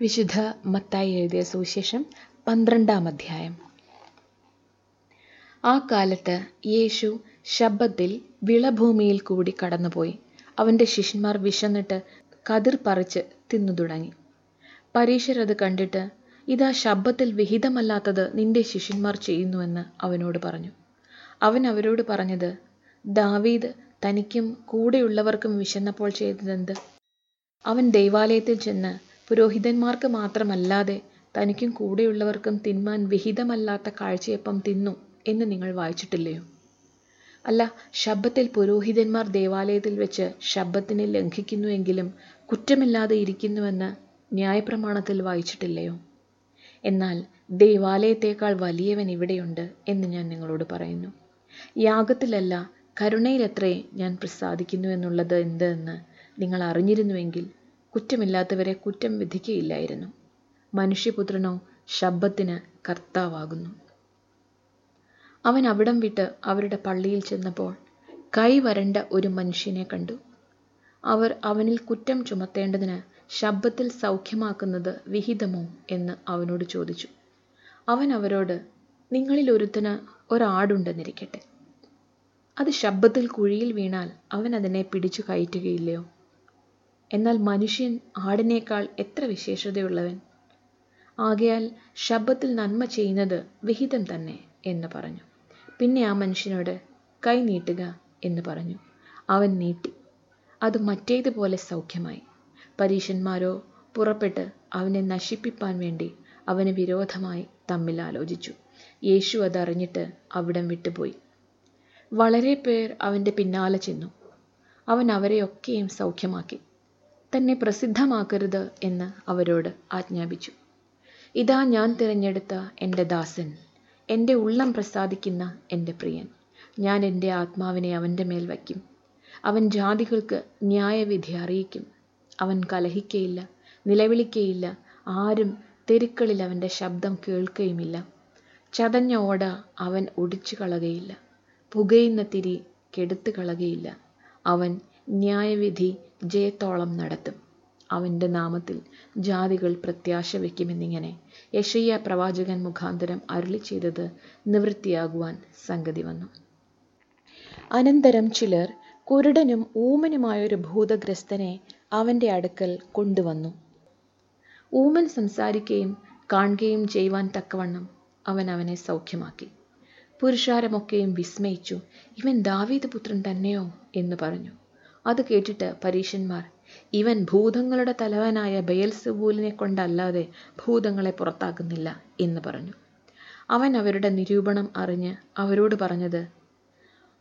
വിശുദ്ധ മത്തായി എഴുതിയ സുവിശേഷം പന്ത്രണ്ടാം അധ്യായം. ആ കാലത്ത് യേശു ശബ്ദത്തിൽ വിളഭൂമിയിൽ കൂടി കടന്നുപോയി. അവന്റെ ശിഷ്യന്മാർ വിശന്നിട്ട് കതിർ പറിച്ച് തിന്നു തുടങ്ങി. പരീശരത് കണ്ടിട്ട് ഇതാ ശബ്ദത്തിൽ വിഹിതമല്ലാത്തത് നിന്റെ ശിഷ്യന്മാർ ചെയ്യുന്നുവെന്ന് അവനോട് പറഞ്ഞു. അവൻ അവരോട് പറഞ്ഞത് ദാവീദ് തനിക്കും കൂടെയുള്ളവർക്കും വിശന്നപ്പോൾ ചെയ്തതെന്ത്? അവൻ ദൈവാലയത്തിൽ ചെന്ന് പുരോഹിതന്മാർക്ക് മാത്രമല്ലാതെ തനിക്കും കൂടെയുള്ളവർക്കും തിന്മാൻ വിഹിതമല്ലാത്ത കാഴ്ചയപ്പം തിന്നു എന്ന് നിങ്ങൾ വായിച്ചിട്ടില്ലയോ? അല്ല ശബ്ദത്തിൽ പുരോഹിതന്മാർ ദേവാലയത്തിൽ വെച്ച് ശബ്ദത്തിനെ ലംഘിക്കുന്നുവെങ്കിലും കുറ്റമില്ലാതെ ഇരിക്കുന്നുവെന്ന് ന്യായപ്രമാണത്തിൽ വായിച്ചിട്ടില്ലയോ? എന്നാൽ ദേവാലയത്തേക്കാൾ വലിയവൻ ഇവിടെയുണ്ട് എന്ന് ഞാൻ നിങ്ങളോട് പറയുന്നു. യാഗത്തിലല്ല കരുണയിലത്രേ ഞാൻ പ്രസാദിക്കുന്നു എന്നുള്ളത് എന്തെന്ന് നിങ്ങൾ അറിഞ്ഞിരുന്നുവെങ്കിൽ കുറ്റമില്ലാത്തവരെ കുറ്റം വിധിക്കുകയില്ലായിരുന്നു മനുഷ്യപുത്രനോ ശബ്ദത്തിന് കർത്താവാകുന്നു. അവൻ അവിടം വിട്ട് അവരുടെ പള്ളിയിൽ ചെന്നപ്പോൾ കൈ വരണ്ട ഒരു മനുഷ്യനെ കണ്ടു. അവർ അവനിൽ കുറ്റം ചുമത്തേണ്ടതിന് ശബ്ദത്തിൽ സൗഖ്യമാക്കുന്നത് വിഹിതമോ എന്ന് അവനോട് ചോദിച്ചു. അവൻ അവരോട് നിങ്ങളിൽ ഒരുത്തന് ഒരാടുണ്ടെന്നിരിക്കട്ടെ. അത് ശബ്ദത്തിൽ കുഴിയിൽ വീണാൽ അവൻ അതിനെ പിടിച്ചു കയറ്റുകയില്ലയോ? എന്നാൽ മനുഷ്യൻ ആടിനേക്കാൾ എത്ര വിശേഷതയുള്ളവൻ? ആകയാൽ ശബ്ദത്തിൽ നന്മ ചെയ്യുന്നത് വിഹിതം തന്നെ എന്ന് പറഞ്ഞു. പിന്നെ ആ മനുഷ്യനോട് കൈ നീട്ടുക എന്ന് പറഞ്ഞു. അവൻ നീട്ടി. അത് മറ്റേതുപോലെ സൗഖ്യമായി. പരീശന്മാരോ പുറപ്പെട്ട് അവനെ നശിപ്പിപ്പാൻ വേണ്ടി അവന് വിരോധമായി തമ്മിൽ ആലോചിച്ചു. യേശു അതറിഞ്ഞിട്ട് അവിടം വിട്ടുപോയി. വളരെ പേർ അവന്റെ പിന്നാലെ ചെന്നു. അവൻ അവരെയൊക്കെയും സൗഖ്യമാക്കി. തന്നെ പ്രസിദ്ധമാക്കരുത് എന്ന് അവരോട് ആജ്ഞാപിച്ചു. ഇതാ ഞാൻ തിരഞ്ഞെടുത്ത എന്റെ ദാസൻ എന്റെ ഉള്ളം പ്രസാദിക്കുന്ന എന്റെ പ്രിയൻ. ഞാൻ എന്റെ ആത്മാവിനെ അവന്റെ മേൽ വയ്ക്കും. അവൻ ജാതികൾക്ക് ന്യായവിധി അറിയിക്കും. അവൻ കലഹിക്കയില്ല നിലവിളിക്കയില്ല ആരും തെരുക്കളിൽ അവന്റെ ശബ്ദം കേൾക്കുകയുമില്ല ചതഞ്ഞ ഓട അവൻ ഒടിച്ചു കളകയില്ല. പുകയുന്ന തിരി കെടുത്തു കളകയില്ല. അവൻ ന്യായവിധി ജയത്തോളം നടത്തും. അവന്റെ നാമത്തിൽ ജാതികൾ പ്രത്യാശ വയ്ക്കുമെന്നിങ്ങനെ യശയ്യ പ്രവാചകൻ മുഖാന്തരം അരുളി ചെയ്തത് നിവൃത്തിയാകുവാൻ സംഗതി വന്നു. അനന്തരം ചിലർ കുരുടനും ഊമനുമായൊരു ഭൂതഗ്രസ്തനെ അവന്റെ അടുക്കൽ കൊണ്ടുവന്നു. ഊമൻ സംസാരിക്കുകയും കാണുകയും ചെയ്യുവാൻ തക്കവണ്ണം അവൻ അവനെ സൗഖ്യമാക്കി. പുരുഷാരമൊക്കെയും വിസ്മയിച്ചു. ഇവൻ ദാവീദ് പുത്രൻ തന്നെയോ? എന്ന് പറഞ്ഞു. അത് കേട്ടിട്ട് പരീശന്മാർ ഇവൻ ഭൂതങ്ങളുടെ തലവനായ ബയൽസബൂലിനെ കൊണ്ടല്ലാതെ ഭൂതങ്ങളെ പുറത്താക്കുന്നില്ല എന്ന് പറഞ്ഞു. അവൻ അവരുടെ നിരൂപണം അറിഞ്ഞ് അവരോട് പറഞ്ഞത്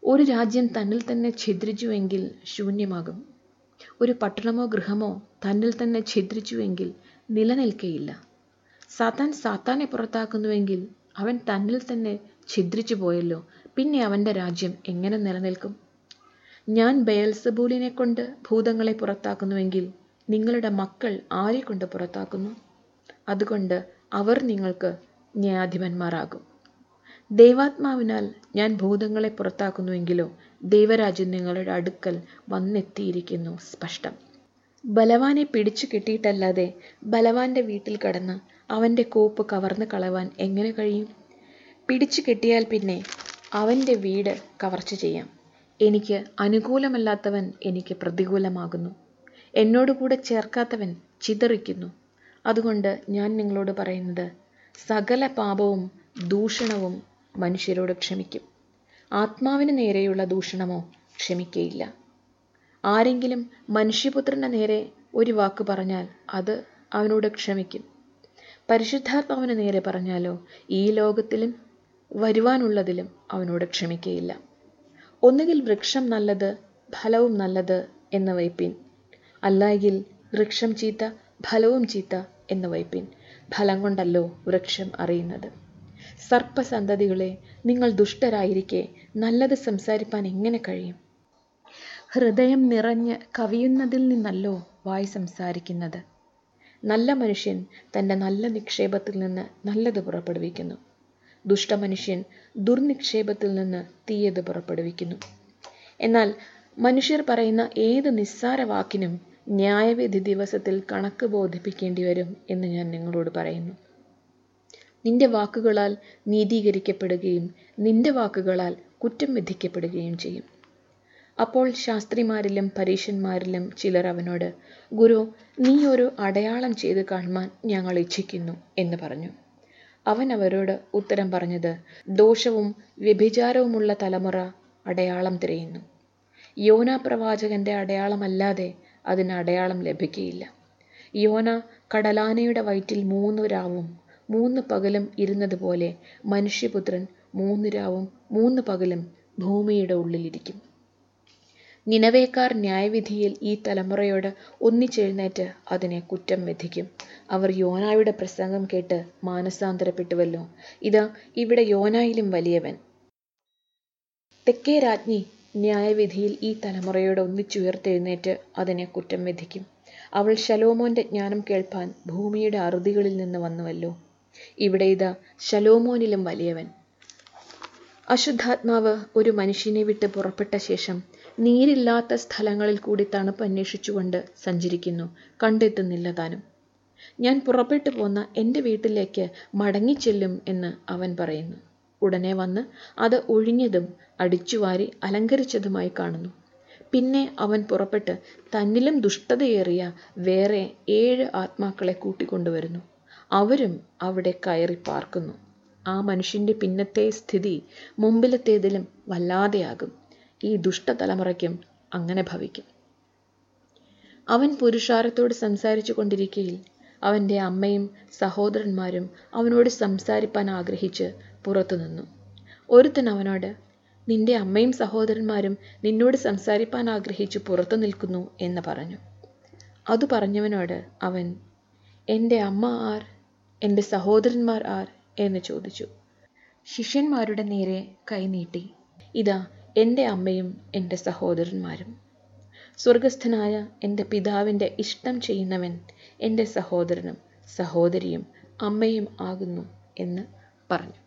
ഒരു രാജ്യം തന്നിൽ തന്നെ ഛിദ്രിച്ചുവെങ്കിൽ ശൂന്യമാകും. ഒരു പട്ടണമോ ഗൃഹമോ തന്നിൽ തന്നെ ഛിദ്രിച്ചുവെങ്കിൽ നിലനിൽക്കയില്ല. സാത്താൻ സാത്താനെ പുറത്താക്കുന്നുവെങ്കിൽ അവൻ തന്നിൽ തന്നെ ഛിദ്രിച്ചു പോയല്ലോ പിന്നെ അവന്റെ രാജ്യം എങ്ങനെ നിലനിൽക്കും? ഞാൻ ബയൽസബൂലിനെ കൊണ്ട് ഭൂതങ്ങളെ പുറത്താക്കുന്നുവെങ്കിൽ നിങ്ങളുടെ മക്കൾ ആരെ കൊണ്ട് പുറത്താക്കുന്നു? അതുകൊണ്ട് അവർ നിങ്ങൾക്ക് ന്യായാധിപന്മാരാകും. ദൈവാത്മാവിനാൽ ഞാൻ ഭൂതങ്ങളെ പുറത്താക്കുന്നുവെങ്കിലോ ദൈവരാജ്യം നിങ്ങളുടെ അടുക്കൽ വന്നെത്തിയിരിക്കുന്നു സ്പഷ്ടം. ബലവാനെ പിടിച്ചു കെട്ടിയിട്ടല്ലാതെ ബലവാന്റെ വീട്ടിൽ കടന്ന് അവന്റെ കോപ്പ് കവർന്നു കളവാൻ എങ്ങനെ കഴിയും? പിടിച്ചു കെട്ടിയാൽ പിന്നെ അവന്റെ വീട് കവർച്ച ചെയ്യാം. എനിക്ക് അനുകൂലമല്ലാത്തവൻ എനിക്ക് പ്രതികൂലമാകുന്നു. എന്നോടുകൂടെ ചേർക്കാത്തവൻ ചിതറിക്കുന്നു. അതുകൊണ്ട് ഞാൻ നിങ്ങളോട് പറയുന്നത് സകല പാപവും ദൂഷണവും മനുഷ്യരോട് ക്ഷമിക്കും. ആത്മാവിന് നേരെയുള്ള ദൂഷണമോ ക്ഷമിക്കയില്ല. ആരെങ്കിലും മനുഷ്യപുത്രന്റെ നേരെ ഒരു വാക്ക് പറഞ്ഞാൽ അത് അവനോട് ക്ഷമിക്കും. പരിശുദ്ധാത്മാവിന് നേരെ പറഞ്ഞാലോ ഈ ലോകത്തിലും വരുവാനുള്ളതിലും അവനോട് ക്ഷമിക്കയില്ല. ഒന്നുകിൽ വൃക്ഷം നല്ലത് ഫലവും നല്ലത് എന്ന് വയ്പ്പിൻ അല്ലായെങ്കിൽ വൃക്ഷം ചീത്ത ഫലവും ചീത്ത എന്ന വയ്പിൻ. ഫലം കൊണ്ടല്ലോ വൃക്ഷം അറിയുന്നത്. സർപ്പസന്തതികളെ നിങ്ങൾ ദുഷ്ടരായിരിക്കെ നല്ലത് സംസാരിപ്പാൻ എങ്ങനെ കഴിയും? ഹൃദയം നിറഞ്ഞ് കവിയുന്നതിൽ നിന്നല്ലോ വായി സംസാരിക്കുന്നത്. നല്ല മനുഷ്യൻ തന്റെ നല്ല നിക്ഷേപത്തിൽ നിന്ന് നല്ലത് പുറപ്പെടുവിക്കുന്നു. ദുഷ്ടമനുഷ്യൻ ദുർനിക്ഷേപത്തിൽ നിന്ന് തീയത് പുറപ്പെടുവിക്കുന്നു. എന്നാൽ മനുഷ്യർ പറയുന്ന ഏത് നിസ്സാര വാക്കിനും ന്യായവിധി ദിവസത്തിൽ കണക്ക് ബോധിപ്പിക്കേണ്ടി വരും എന്ന് ഞാൻ നിങ്ങളോട് പറയുന്നു. നിന്റെ വാക്കുകളാൽ നീതീകരിക്കപ്പെടുകയും നിന്റെ വാക്കുകളാൽ കുറ്റം വിധിക്കപ്പെടുകയും ചെയ്യും. അപ്പോൾ ശാസ്ത്രിമാരിലും പരീശന്മാരിലും ചിലർ അവനോട് ഗുരു നീ ഒരു അടയാളം ചെയ്ത് കാണുവാൻ ഞങ്ങൾ ഇച്ഛിക്കുന്നു എന്ന് പറഞ്ഞു. അവൻ അവരോട് ഉത്തരം പറഞ്ഞത് ദോഷവും വ്യഭിചാരവുമുള്ള തലമുറ അടയാളം തിരയുന്നു. യോന പ്രവാചകന്റെ അടയാളമല്ലാതെ അതിന് അടയാളം ലഭിക്കുകയില്ല യോന കടലാനയുടെ വയറ്റിൽ മൂന്ന് രാവും മൂന്ന് പകലും ഇരുന്നതുപോലെ മനുഷ്യപുത്രൻ മൂന്ന് രാവും മൂന്ന് പകലും ഭൂമിയുടെ ഉള്ളിലിരിക്കും. നിനവേക്കാർ ന്യായവിധിയിൽ ഈ തലമുറയോട് ഒന്നിച്ചെഴുന്നേറ്റ് അതിനെ കുറ്റം വിധിക്കും. അവർ യോനായുടെ പ്രസംഗം കേട്ട് മാനസാന്തരപ്പെട്ടുവല്ലോ. ഇതാ ഇവിടെ യോനായിലും വലിയവൻ. തെക്കേ രാജ്ഞി ന്യായവിധിയിൽ ഈ തലമുറയോട് ഒന്നിച്ചുയർത്തെഴുന്നേറ്റ് അതിനെ കുറ്റം വിധിക്കും. അവൾ ശലോമോന്റെ ജ്ഞാനം കേൾപ്പാൻ ഭൂമിയുടെ അറുതികളിൽ നിന്ന് വന്നുവല്ലോ. ഇവിടെ ഇതാ ശലോമോനിലും വലിയവൻ. അശുദ്ധാത്മാവ് ഒരു മനുഷ്യനെ വിട്ട് പുറപ്പെട്ട ശേഷം നീരില്ലാത്ത സ്ഥലങ്ങളിൽ കൂടി തണുപ്പ് അന്വേഷിച്ചുകൊണ്ട് സഞ്ചരിക്കുന്നു. കണ്ടെത്തുന്നില്ല താനും. ഞാൻ പുറപ്പെട്ടു പോന്ന എന്റെ വീട്ടിലേക്ക് മടങ്ങിച്ചെല്ലും എന്ന് അവൻ പറയുന്നു. ഉടനെ വന്ന് അത് ഒഴിഞ്ഞതും അടിച്ചുവാരി അലങ്കരിച്ചതുമായി കാണുന്നു. പിന്നെ അവൻ പുറപ്പെട്ട് തന്നിലും ദുഷ്ടതയേറിയ വേറെ ഏഴ് ആത്മാക്കളെ കൂട്ടിക്കൊണ്ടുവരുന്നു. അവരും അവിടെ കയറി പാർക്കുന്നു. ആ മനുഷ്യന്റെ പിന്നത്തെ സ്ഥിതി മുമ്പിലത്തേതിലും വല്ലാതെയാകും. ഈ ദുഷ്ടതലമുറയ്ക്കും അങ്ങനെ ഭവിക്കും. അവൻ പുരുഷാരത്തോട് സംസാരിച്ചു കൊണ്ടിരിക്കയിൽ അവന്റെ അമ്മയും സഹോദരന്മാരും അവനോട് സംസാരിപ്പാൻ ആഗ്രഹിച്ച് പുറത്തു നിന്നു. ഒരുത്തൻ അവനോട് നിന്റെ അമ്മയും സഹോദരന്മാരും നിന്നോട് സംസാരിപ്പാൻ ആഗ്രഹിച്ച് പുറത്തു നിൽക്കുന്നു എന്ന് പറഞ്ഞു. അത് പറഞ്ഞവനോട് അവൻ എന്റെ അമ്മ ആർ എന്റെ സഹോദരന്മാർ ആർ എന്ന് ചോദിച്ചു. ശിഷ്യന്മാരുടെ നേരെ കൈനീട്ടി ഇതാ എന്റെ അമ്മയും എന്റെ സഹോദരന്മാരും. സ്വർഗസ്ഥനായ എന്റെ പിതാവിന്റെ ഇഷ്ടം ചെയ്യുന്നവൻ എന്റെ സഹോദരനും സഹോദരിയും അമ്മയും ആകുന്നു എന്ന് പറഞ്ഞു.